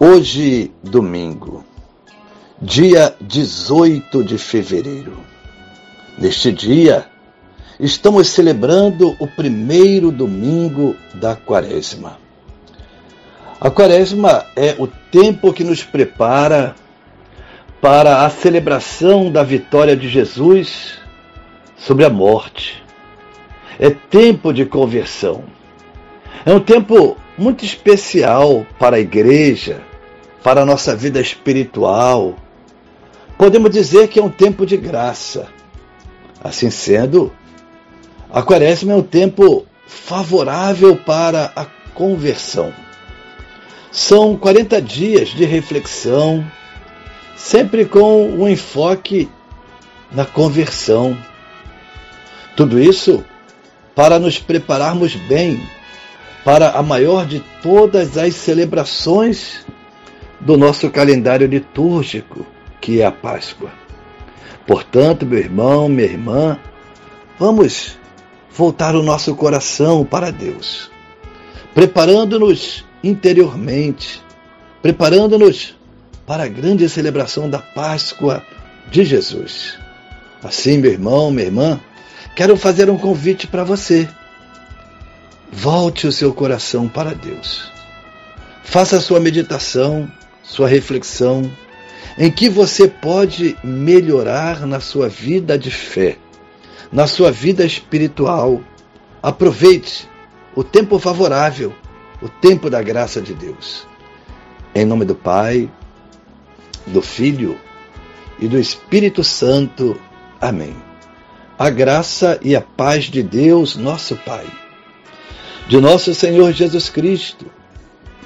Hoje, domingo, dia 18 de fevereiro. Neste dia, estamos celebrando o primeiro domingo da Quaresma. A Quaresma é o tempo que nos prepara para a celebração da vitória de Jesus sobre a morte. É tempo de conversão. É um tempo muito especial para a igreja, para a nossa vida espiritual. Podemos dizer que é um tempo de graça. Assim sendo, a quaresma é um tempo favorável para a conversão. São 40 dias de reflexão, sempre com um enfoque na conversão. Tudo isso para nos prepararmos bem para a maior de todas as celebrações do nosso calendário litúrgico, que é a Páscoa. Portanto, meu irmão, minha irmã, vamos voltar o nosso coração para Deus, preparando-nos interiormente, preparando-nos para a grande celebração da Páscoa de Jesus. Assim, meu irmão, minha irmã, quero fazer um convite para você Volte o seu coração para Deus. Faça a sua meditação, sua reflexão, em que você pode melhorar na sua vida de fé, na sua vida espiritual. Aproveite o tempo favorável, o tempo da graça de Deus. Em nome do Pai, do Filho e do Espírito Santo. Amém. A graça e a paz de Deus, nosso Pai de nosso Senhor Jesus Cristo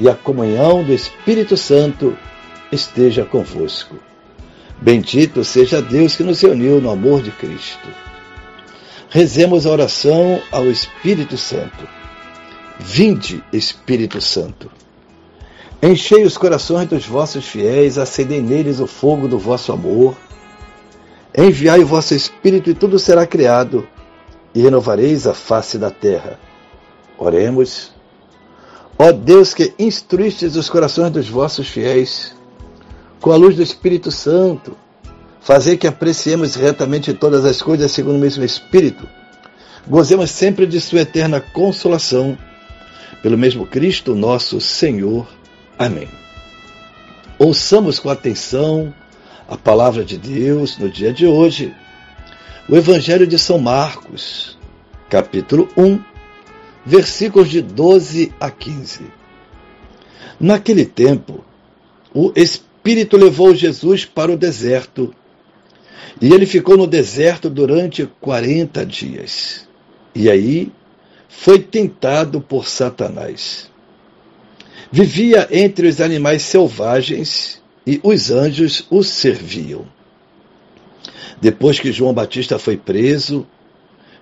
e a comunhão do Espírito Santo esteja convosco. Bendito seja Deus que nos reuniu no amor de Cristo. Rezemos a oração ao Espírito Santo. Vinde, Espírito Santo. Enchei os corações dos vossos fiéis, acendei neles o fogo do vosso amor. Enviai o vosso Espírito e tudo será criado, e renovareis a face da terra. Oremos. Ó Deus que instruístes os corações dos vossos fiéis, com a luz do Espírito Santo, fazer que apreciemos retamente todas as coisas segundo o mesmo Espírito, gozemos sempre de Sua eterna consolação, pelo mesmo Cristo nosso Senhor. Amém. Ouçamos com atenção a palavra de Deus no dia de hoje, o Evangelho de São Marcos, capítulo 1 versículos de 12 a 15. Naquele tempo, o Espírito levou Jesus para o deserto, e ele ficou no deserto durante 40 dias. E aí foi tentado por Satanás. Vivia entre os animais selvagens e os anjos o serviam. Depois que João Batista foi preso,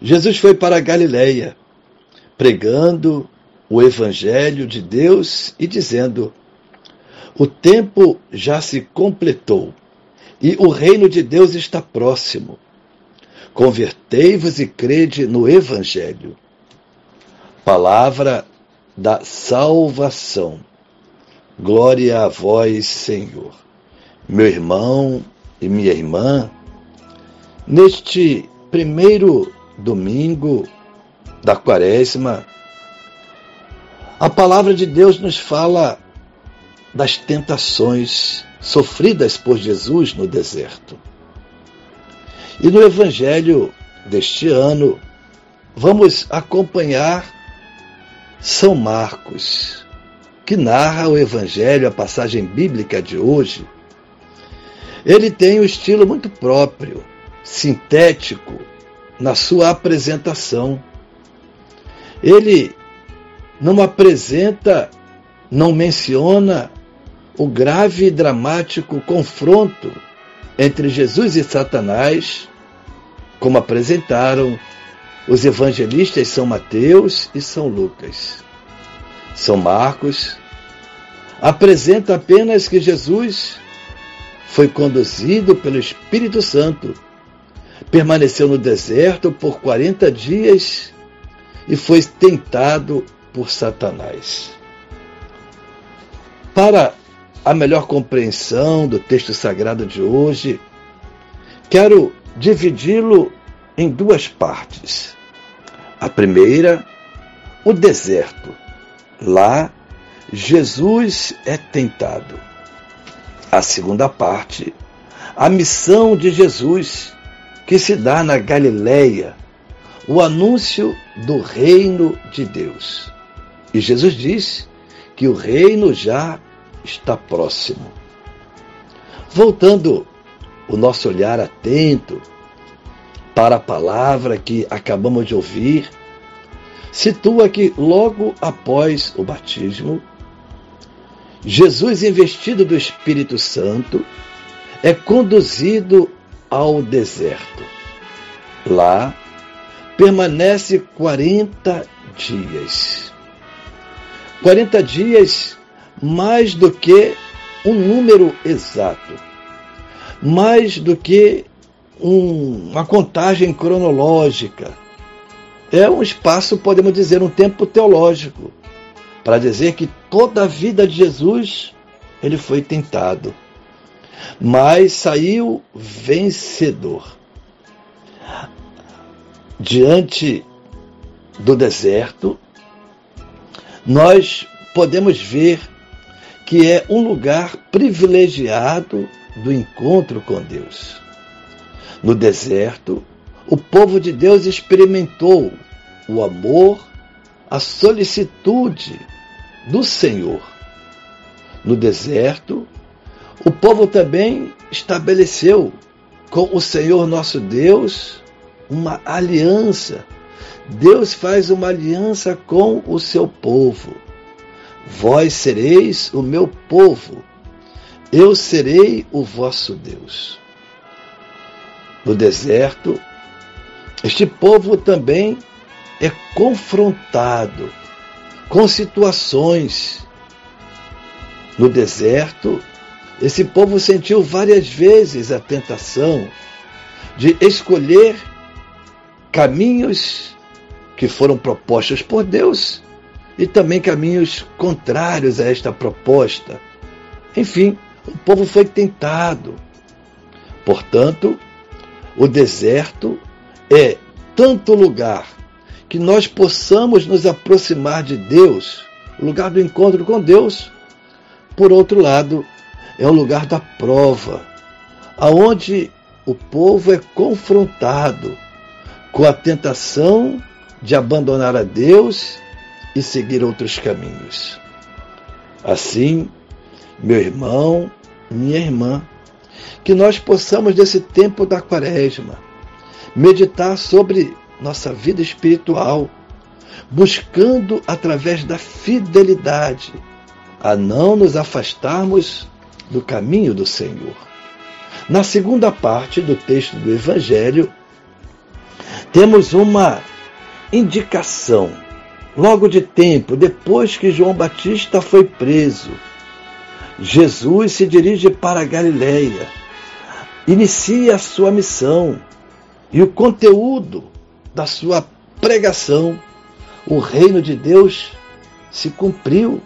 Jesus foi para a Galiléia pregando o Evangelho de Deus e dizendo: O tempo já se completou e o reino de Deus está próximo. Convertei-vos e crede no Evangelho. Palavra da salvação. Glória a vós, Senhor. Meu irmão e minha irmã, neste primeiro domingo da quaresma, a palavra de Deus nos fala das tentações sofridas por Jesus no deserto. E no Evangelho deste ano, vamos acompanhar São Marcos, que narra o Evangelho, a passagem bíblica de hoje. Ele tem um estilo muito próprio, sintético, na sua apresentação. Ele não apresenta, não menciona o grave e dramático confronto entre Jesus e Satanás, como apresentaram os evangelistas São Mateus e São Lucas. São Marcos apresenta apenas que Jesus foi conduzido pelo Espírito Santo, permaneceu no deserto por 40 dias e foi tentado por Satanás. Para a melhor compreensão do texto sagrado de hoje, quero dividi-lo em duas partes. A primeira, o deserto. Lá, Jesus é tentado. A segunda parte, a missão de Jesus, que se dá na Galileia, o anúncio do reino de Deus. E Jesus diz que o reino já está próximo. Voltando o nosso olhar atento para a palavra que acabamos de ouvir, situa que logo após o batismo, Jesus, investido do Espírito Santo, é conduzido ao deserto. Lá, permanece 40 dias. 40 dias mais do que um número exato, mais do que um, uma contagem cronológica. É um espaço, podemos dizer, um tempo teológico, para dizer que toda a vida de Jesus ele foi tentado, mas saiu vencedor. Diante do deserto, nós podemos ver que é um lugar privilegiado do encontro com Deus. No deserto, o povo de Deus experimentou o amor, a solicitude do Senhor. No deserto, o povo também estabeleceu com o Senhor nosso Deus uma aliança. Deus faz uma aliança com o seu povo. Vós sereis o meu povo, eu serei o vosso Deus. No deserto, este povo também é confrontado com situações. No deserto, esse povo sentiu várias vezes a tentação de escolher caminhos que foram propostos por Deus e também caminhos contrários a esta proposta. Enfim, o povo foi tentado. Portanto, o deserto é tanto lugar que nós possamos nos aproximar de Deus, o lugar do encontro com Deus. Por outro lado, é o lugar da prova, aonde o povo é confrontado com a tentação de abandonar a Deus e seguir outros caminhos. Assim, meu irmão, minha irmã, que nós possamos, nesse tempo da quaresma, meditar sobre nossa vida espiritual, buscando através da fidelidade a não nos afastarmos do caminho do Senhor. Na segunda parte do texto do Evangelho, temos uma indicação Logo de tempo, depois que João Batista foi preso, Jesus se dirige para Galiléia, inicia a sua missão e o conteúdo da sua pregação. O reino de Deus se cumpriu,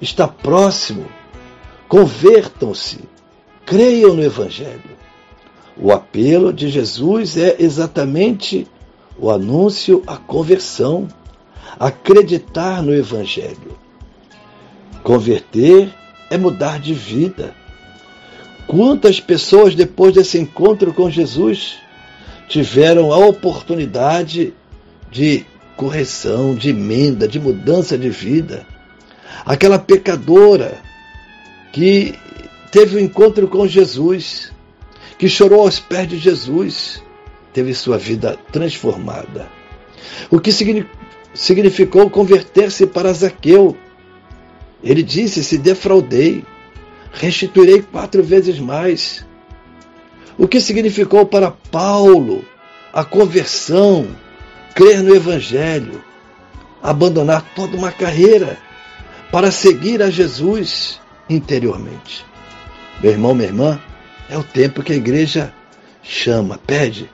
está próximo. Convertam-se, creiam no Evangelho. O apelo de Jesus é exatamente o anúncio à conversão acreditar no Evangelho. Converter é mudar de vida. Quantas pessoas, depois desse encontro com Jesus, tiveram a oportunidade de correção, de emenda, de mudança de vida? Aquela pecadora que teve o um encontro com Jesus, que chorou aos pés de Jesus, teve sua vida transformada. O que significou converter-se para Zaqueu. Ele disse: Se defraudei, restituirei quatro vezes mais. O que significou para Paulo a conversão, crer no Evangelho, abandonar toda uma carreira para seguir a Jesus interiormente. Meu irmão, minha irmã, é o tempo que a igreja chama, pede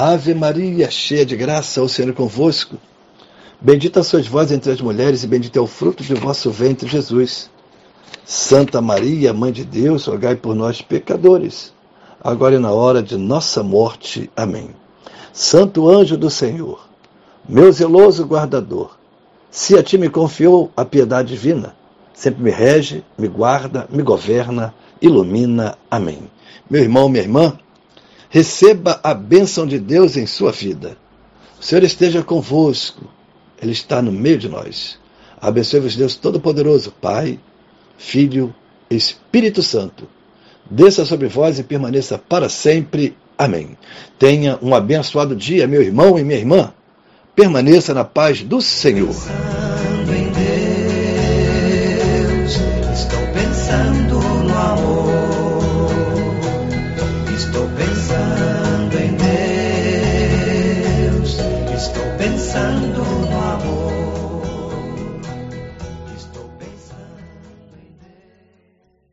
Ave Maria, cheia de graça, o Senhor é convosco. Bendita sois vós entre as mulheres, e bendito é o fruto de vosso ventre, Jesus. Santa Maria, Mãe de Deus, rogai por nós, pecadores, agora e na hora de nossa morte. Amém. Santo anjo do Senhor, meu zeloso guardador, se a ti me confiou a piedade divina, sempre me rege, me guarda, me governa, ilumina. Amém. Meu irmão, minha irmã, receba a bênção de Deus em sua vida. O Senhor esteja convosco ele está no meio de nós. Abençoe-vos, Deus Todo-Poderoso, Pai, Filho e Espírito Santo. Desça sobre vós e permaneça para sempre. Amém. Tenha um abençoado dia, meu irmão e minha irmã. Permaneça na paz do Senhor.